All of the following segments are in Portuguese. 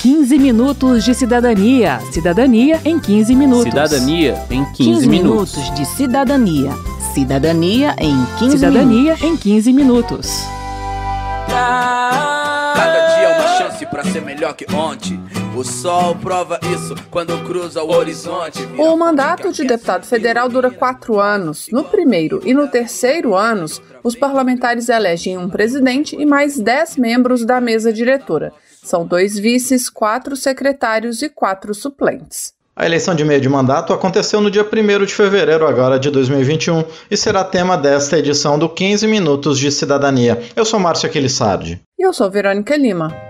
15 minutos de cidadania. Cidadania em 15 minutos. Cidadania em 15, 15 minutos. minutos de cidadania. Cidadania em 15 Cidadania em 15 minutos. Cada dia é uma chance pra ser melhor que ontem. O sol prova isso quando cruza o horizonte. O mandato de deputado federal dura quatro anos. No primeiro e no terceiro anos, os parlamentares elegem um presidente e mais dez membros da mesa diretora. São dois vices, quatro secretários e quatro suplentes. A eleição de meio de mandato aconteceu no dia 1 de fevereiro agora de 2021 e será tema desta edição do 15 Minutos de Cidadania. Eu sou Márcio Aquilissardi. E eu sou Verônica Lima.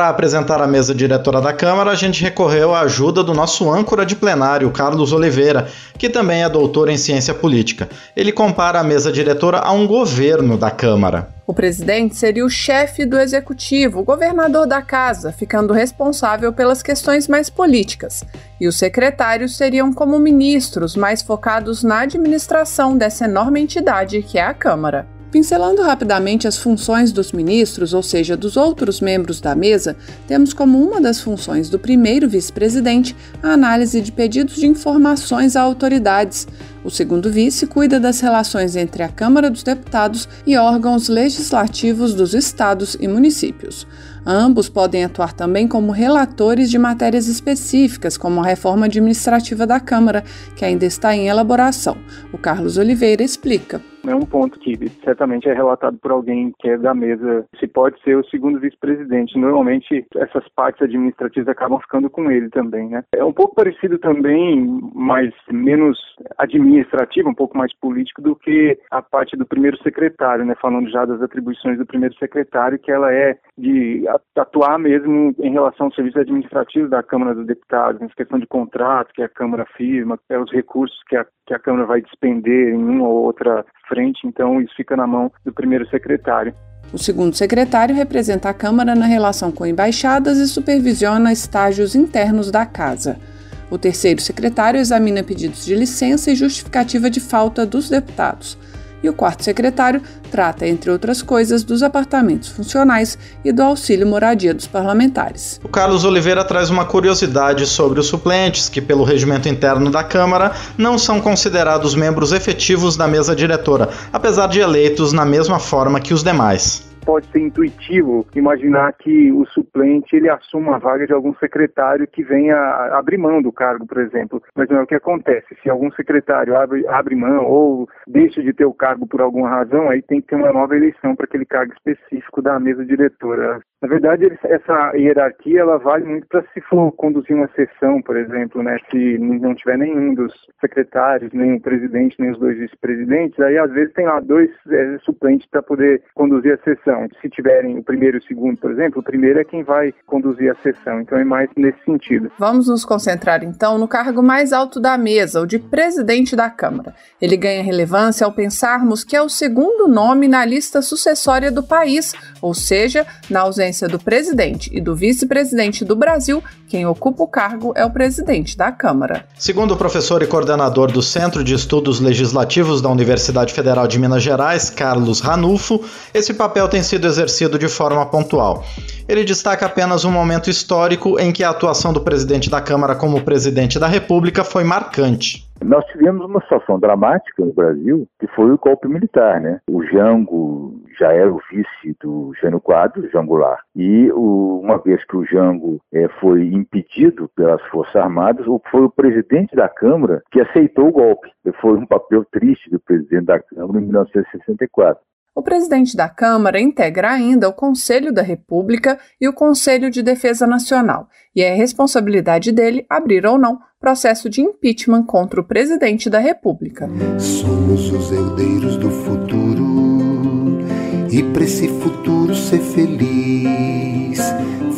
Para apresentar a mesa diretora da Câmara, a gente recorreu à ajuda do nosso âncora de plenário, Carlos Oliveira, que também é doutor em ciência política. Ele compara a mesa diretora a um governo da Câmara. O presidente seria o chefe do executivo, o governador da casa, ficando responsável pelas questões mais políticas. E os secretários seriam como ministros, mais focados na administração dessa enorme entidade que é a Câmara. Pincelando rapidamente as funções dos ministros, ou seja, dos outros membros da mesa, temos como uma das funções do primeiro vice-presidente a análise de pedidos de informações a autoridades. O segundo vice cuida das relações entre a Câmara dos Deputados e órgãos legislativos dos estados e municípios. Ambos podem atuar também como relatores de matérias específicas, como a reforma administrativa da Câmara, que ainda está em elaboração. O Carlos Oliveira explica. É um ponto que certamente é relatado por alguém que é da mesa. Se pode ser o segundo vice-presidente. Normalmente essas partes administrativas acabam ficando com ele também, né? É um pouco parecido também, mas menos administrativo, um pouco mais político do que a parte do primeiro secretário, né? Falando já das atribuições do primeiro secretário, que ela é de atuar mesmo em relação aos serviços administrativos da Câmara dos Deputados, em questão de contrato que a Câmara firma, é os recursos que a, que a Câmara vai despender em uma ou outra frente, então isso fica na mão do primeiro secretário. O segundo secretário representa a Câmara na relação com embaixadas e supervisiona estágios internos da casa. O terceiro secretário examina pedidos de licença e justificativa de falta dos deputados. E o quarto secretário trata, entre outras coisas, dos apartamentos funcionais e do auxílio moradia dos parlamentares. O Carlos Oliveira traz uma curiosidade sobre os suplentes, que, pelo regimento interno da Câmara, não são considerados membros efetivos da mesa diretora, apesar de eleitos na mesma forma que os demais pode ser intuitivo imaginar que o suplente ele assuma a vaga de algum secretário que venha abrir mão do cargo, por exemplo. Mas não é o que acontece. Se algum secretário abre, abre mão ou deixa de ter o cargo por alguma razão, aí tem que ter uma nova eleição para aquele cargo específico da mesa diretora. Na verdade, essa hierarquia ela vale muito para se for conduzir uma sessão, por exemplo, né? Se não tiver nenhum dos secretários, nem o presidente, nem os dois vice-presidentes, aí às vezes tem lá dois é, suplentes para poder conduzir a sessão. Se tiverem o primeiro e o segundo, por exemplo, o primeiro é quem vai conduzir a sessão. Então é mais nesse sentido. Vamos nos concentrar então no cargo mais alto da mesa, o de presidente da Câmara. Ele ganha relevância ao pensarmos que é o segundo nome na lista sucessória do país, ou seja, na ausência do presidente e do vice-presidente do Brasil, quem ocupa o cargo é o presidente da Câmara. Segundo o professor e coordenador do Centro de Estudos Legislativos da Universidade Federal de Minas Gerais, Carlos Ranulfo, esse papel tem sido exercido de forma pontual. Ele destaca apenas um momento histórico em que a atuação do presidente da Câmara como presidente da República foi marcante. Nós tivemos uma situação dramática no Brasil, que foi o golpe militar, né? O Jango já era o vice do Jânio Quadros, Jango Goulart, e o, uma vez que o Jango é, foi impedido pelas Forças Armadas, foi o presidente da Câmara que aceitou o golpe. Foi um papel triste do presidente da Câmara em 1964. O presidente da Câmara integra ainda o Conselho da República e o Conselho de Defesa Nacional, e é responsabilidade dele abrir ou não processo de impeachment contra o presidente da República. Somos os herdeiros do futuro e para esse futuro ser feliz,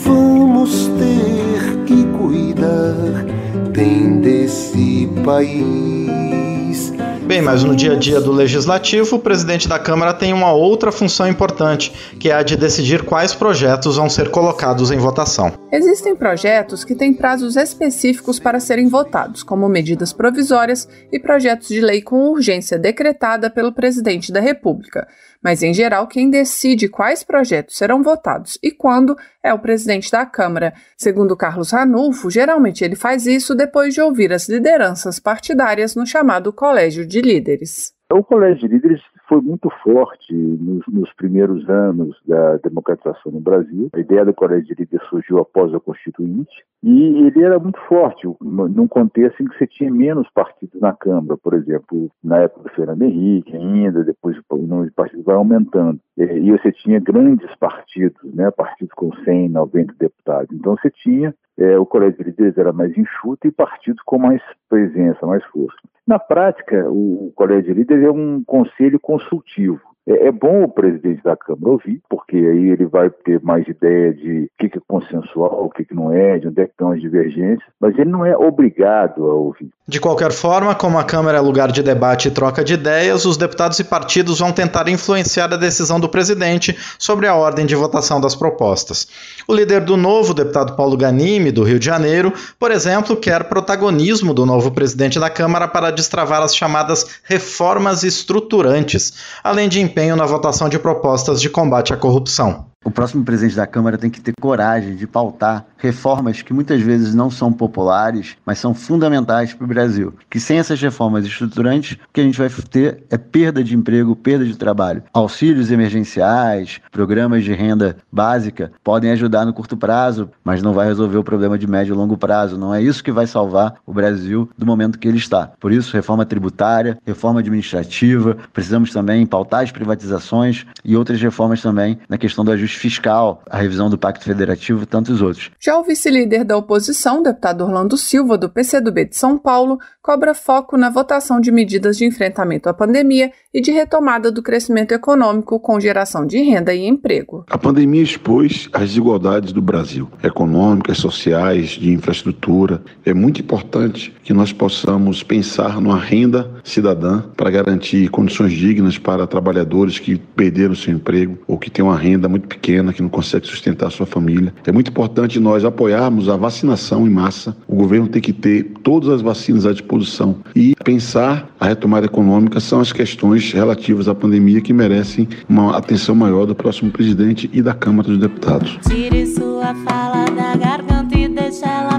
vamos ter que cuidar bem desse país. Bem, mas no dia a dia do legislativo, o presidente da Câmara tem uma outra função importante, que é a de decidir quais projetos vão ser colocados em votação. Existem projetos que têm prazos específicos para serem votados, como medidas provisórias e projetos de lei com urgência decretada pelo presidente da República. Mas, em geral, quem decide quais projetos serão votados e quando é o presidente da Câmara. Segundo Carlos Ranulfo, geralmente ele faz isso depois de ouvir as lideranças partidárias no chamado Colégio de Líderes. O Colégio de Líderes foi muito forte nos, nos, primeiros anos da democratização no Brasil. A ideia do Colégio de Líderes surgiu após a Constituinte e ele era muito forte num contexto em que você tinha menos partidos na Câmara, por exemplo, na época do Fernando Henrique ainda, depois o número de partidos vai aumentando. E você tinha grandes partidos, né, partidos com 100, 90 deputados. Então você tinha é, o colégio de líderes era mais enxuto e partidos com mais presença, mais força. Na prática, o, o colégio de líderes é um conselho consultivo. É, é, bom o presidente da Câmara ouvir, porque aí ele vai ter mais ideia de o que, que é consensual, o que, que não é, de onde é que estão as divergências, mas ele não é obrigado a ouvir. De qualquer forma, como a Câmara é lugar de debate e troca de ideias, os deputados e partidos vão tentar influenciar a decisão do presidente sobre a ordem de votação das propostas. O líder do novo, deputado Paulo Ganime, do Rio de Janeiro, por exemplo, quer protagonismo do novo presidente da Câmara para destravar as chamadas reformas estruturantes, além de desempenho na votação de propostas de combate à corrupção. O próximo presidente da Câmara tem que ter coragem de pautar reformas que muitas vezes não são populares, mas são fundamentais para o Brasil. Que sem essas reformas estruturantes, o que a gente vai ter é perda de emprego, perda de trabalho. Auxílios emergenciais, programas de renda básica podem ajudar no curto prazo, mas não vai resolver o problema de médio e longo prazo. Não é isso que vai salvar o Brasil do momento que ele está. Por isso, reforma tributária, reforma administrativa, precisamos também pautar as privatizações e outras reformas também na questão do ajuste fiscal, a revisão do Pacto Federativo e tantos outros. Já o vice-líder da oposição, deputado Orlando Silva, do PCdoB de São Paulo, cobra foco na votação de medidas de enfrentamento à pandemia e de retomada do crescimento econômico com geração de renda e emprego. A pandemia expôs as desigualdades do Brasil, econômicas, sociais, de infraestrutura. É muito importante que nós possamos pensar numa renda cidadã para garantir condições dignas para trabalhadores que perderam seu emprego ou que têm uma renda muito pequena, que não consegue sustentar sua família. É muito importante nós apoiarmos a vacinação em massa. O governo tem que ter todas as vacinas à disposição disposição. E pensar a retomada econômica são as questões relativas à pandemia que merecem uma atenção maior do próximo presidente e da Câmara dos Deputados. Tire sua fala da garganta e deixa ela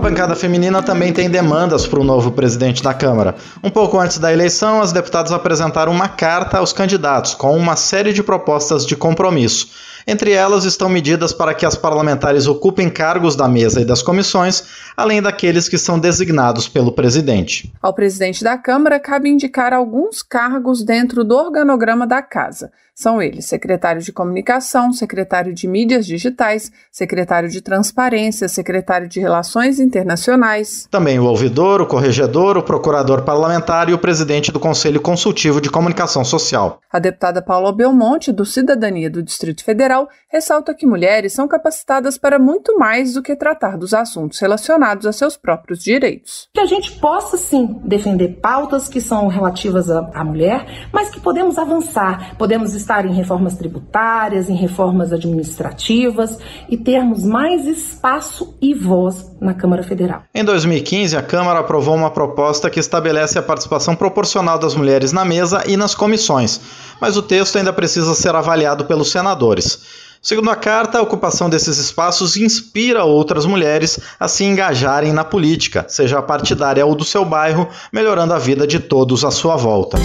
A bancada feminina também tem demandas para o novo presidente da Câmara. Um pouco antes da eleição, as deputadas apresentaram uma carta aos candidatos com uma série de propostas de compromisso. Entre elas estão medidas para que as parlamentares ocupem cargos da mesa e das comissões, além daqueles que são designados pelo presidente. Ao presidente da Câmara cabe indicar alguns cargos dentro do organograma da casa. São eles secretário de Comunicação, secretário de Mídias Digitais, secretário de Transparência, secretário de Relações Internacionais. Também o ouvidor, o corregedor, o procurador parlamentar e o presidente do Conselho Consultivo de Comunicação Social. A deputada Paula Belmonte, do Cidadania do Distrito Federal, ressalta que mulheres são capacitadas para muito mais do que tratar dos assuntos relacionados a seus próprios direitos. Que a gente possa, sim, defender pautas que são relativas à, mulher, mas que podemos avançar, podemos estar estar em reformas tributárias, em reformas administrativas e termos mais espaço e voz na Câmara Federal. Em 2015, a Câmara aprovou uma proposta que estabelece a participação proporcional das mulheres na mesa e nas comissões, mas o texto ainda precisa ser avaliado pelos senadores. Segundo a carta, a ocupação desses espaços inspira outras mulheres a se engajarem na política, seja a partidária ou do seu bairro, melhorando a vida de todos à sua volta.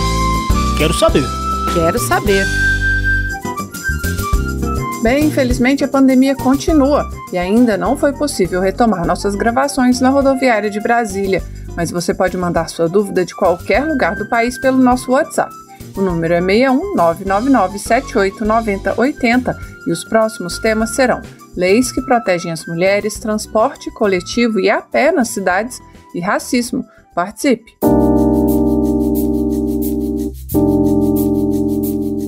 Quero saber. Quero saber. Bem, infelizmente a pandemia continua e ainda não foi possível retomar nossas gravações na rodoviária de Brasília, mas você pode mandar sua dúvida de qualquer lugar do país pelo nosso WhatsApp. O número é 61 999 e os próximos temas serão leis que protegem as mulheres, transporte coletivo e a pé nas cidades e racismo. Participe!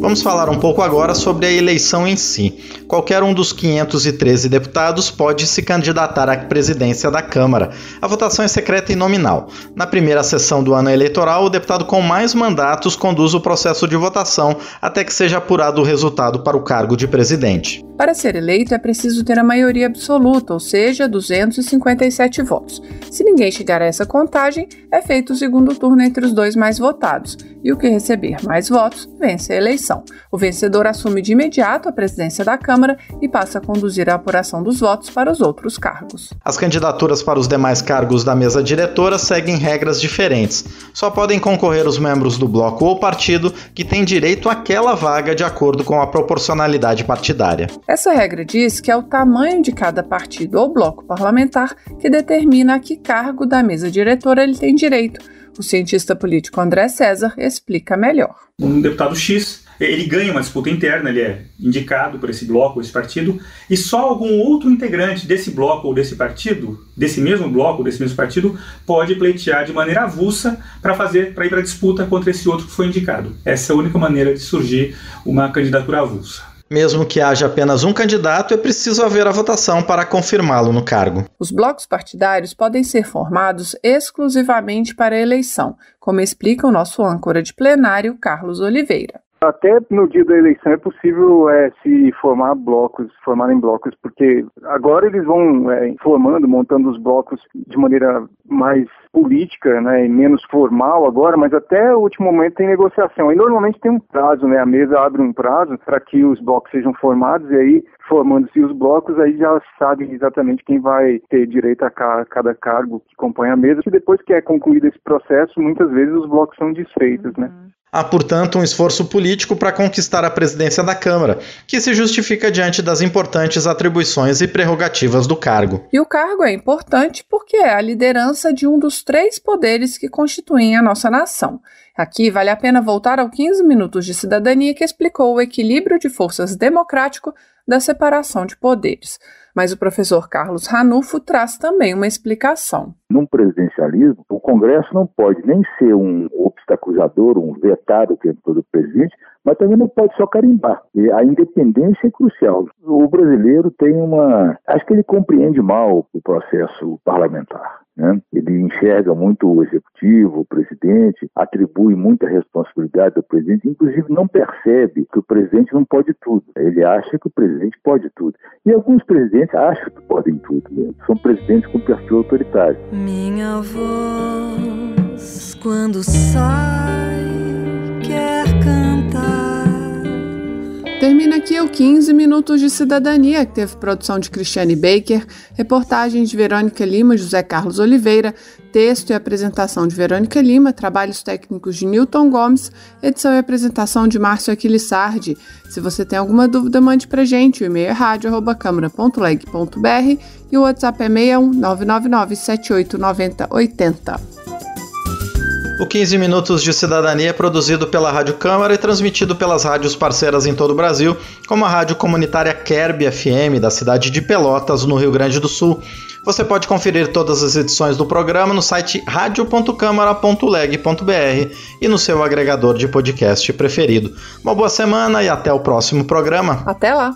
Vamos falar um pouco agora sobre a eleição em si. Qualquer um dos 513 deputados pode se candidatar à presidência da Câmara. A votação é secreta e nominal. Na primeira sessão do ano eleitoral, o deputado com mais mandatos conduz o processo de votação até que seja apurado o resultado para o cargo de presidente. Para ser eleito é preciso ter a maioria absoluta, ou seja, 257 votos. Se ninguém chegar a essa contagem, é feito o segundo turno entre os dois mais votados, e o que receber mais votos vence a eleição. O vencedor assume de imediato a presidência da Câmara e passa a conduzir a apuração dos votos para os outros cargos. As candidaturas para os demais cargos da mesa diretora seguem regras diferentes. Só podem concorrer os membros do bloco ou partido que têm direito àquela vaga de acordo com a proporcionalidade partidária. Essa regra diz que é o tamanho de cada partido ou bloco parlamentar que determina a que cargo da mesa diretora ele tem direito. O cientista político André César explica melhor. Um deputado X ele ganha uma disputa interna, ele é indicado por esse bloco, esse partido, e só algum outro integrante desse bloco ou desse partido, desse mesmo bloco, desse mesmo partido, pode pleitear de maneira avulsa para fazer, para ir para a disputa contra esse outro que foi indicado. Essa é a única maneira de surgir uma candidatura avulsa. Mesmo que haja apenas um candidato, é preciso haver a votação para confirmá-lo no cargo. Os blocos partidários podem ser formados exclusivamente para a eleição, como explica o nosso âncora de plenário, Carlos Oliveira. Até no dia da eleição é possível é, se formar blocos, formarem blocos, porque agora eles vão é, formando, montando os blocos de maneira mais política, né, e menos formal agora, mas até o último momento tem negociação. E normalmente tem um prazo, né, a mesa abre um prazo para que os blocos sejam formados e aí formando-se os blocos, aí já sabe exatamente quem vai ter direito a cada cargo que compõe a mesa. E depois que é concluído esse processo, muitas vezes os blocos são desfeitos, né. Há, portanto, um esforço político para conquistar a presidência da Câmara, que se justifica diante das importantes atribuições e prerrogativas do cargo. E o cargo é importante porque é a liderança de um dos três poderes que constituem a nossa nação. Aqui vale a pena voltar ao 15 Minutos de Cidadania que explicou o equilíbrio de forças democrático da separação de poderes. Mas o professor Carlos Ranulfo traz também uma explicação. Num presidencialismo, o Congresso não pode nem ser um obstaculizador, um vetado o tempo todo do presidente, mas também não pode só carimbar. A independência é crucial. O brasileiro tem uma. Acho que ele compreende mal o processo parlamentar. Né? Ele enxerga muito o executivo, o presidente, atribui muita responsabilidade ao presidente, inclusive não percebe que o presidente não pode tudo. Ele acha que o presidente pode tudo. E alguns presidentes acham que podem tudo mesmo. São presidentes com perfil autoritário. Minha voz, quando sai, quer cantar. Termina aqui o 15 Minutos de Cidadania, que teve produção de Cristiane Baker, reportagens de Verônica Lima e José Carlos Oliveira, texto e apresentação de Verônica Lima, trabalhos técnicos de Newton Gomes, edição e apresentação de Márcio Aquilissardi. Se você tem alguma dúvida, mande pra gente. O e-mail é rádio.câmara.leg.br e o WhatsApp é 61 999 7890 80. O 15 Minutos de Cidadania é produzido pela Rádio Câmara e transmitido pelas rádios parceiras em todo o Brasil, como a Rádio Comunitária Kerb FM, da cidade de Pelotas, no Rio Grande do Sul. Você pode conferir todas as edições do programa no site radio.câmara.leg.br e no seu agregador de podcast preferido. Uma boa semana e até o próximo programa. Até lá!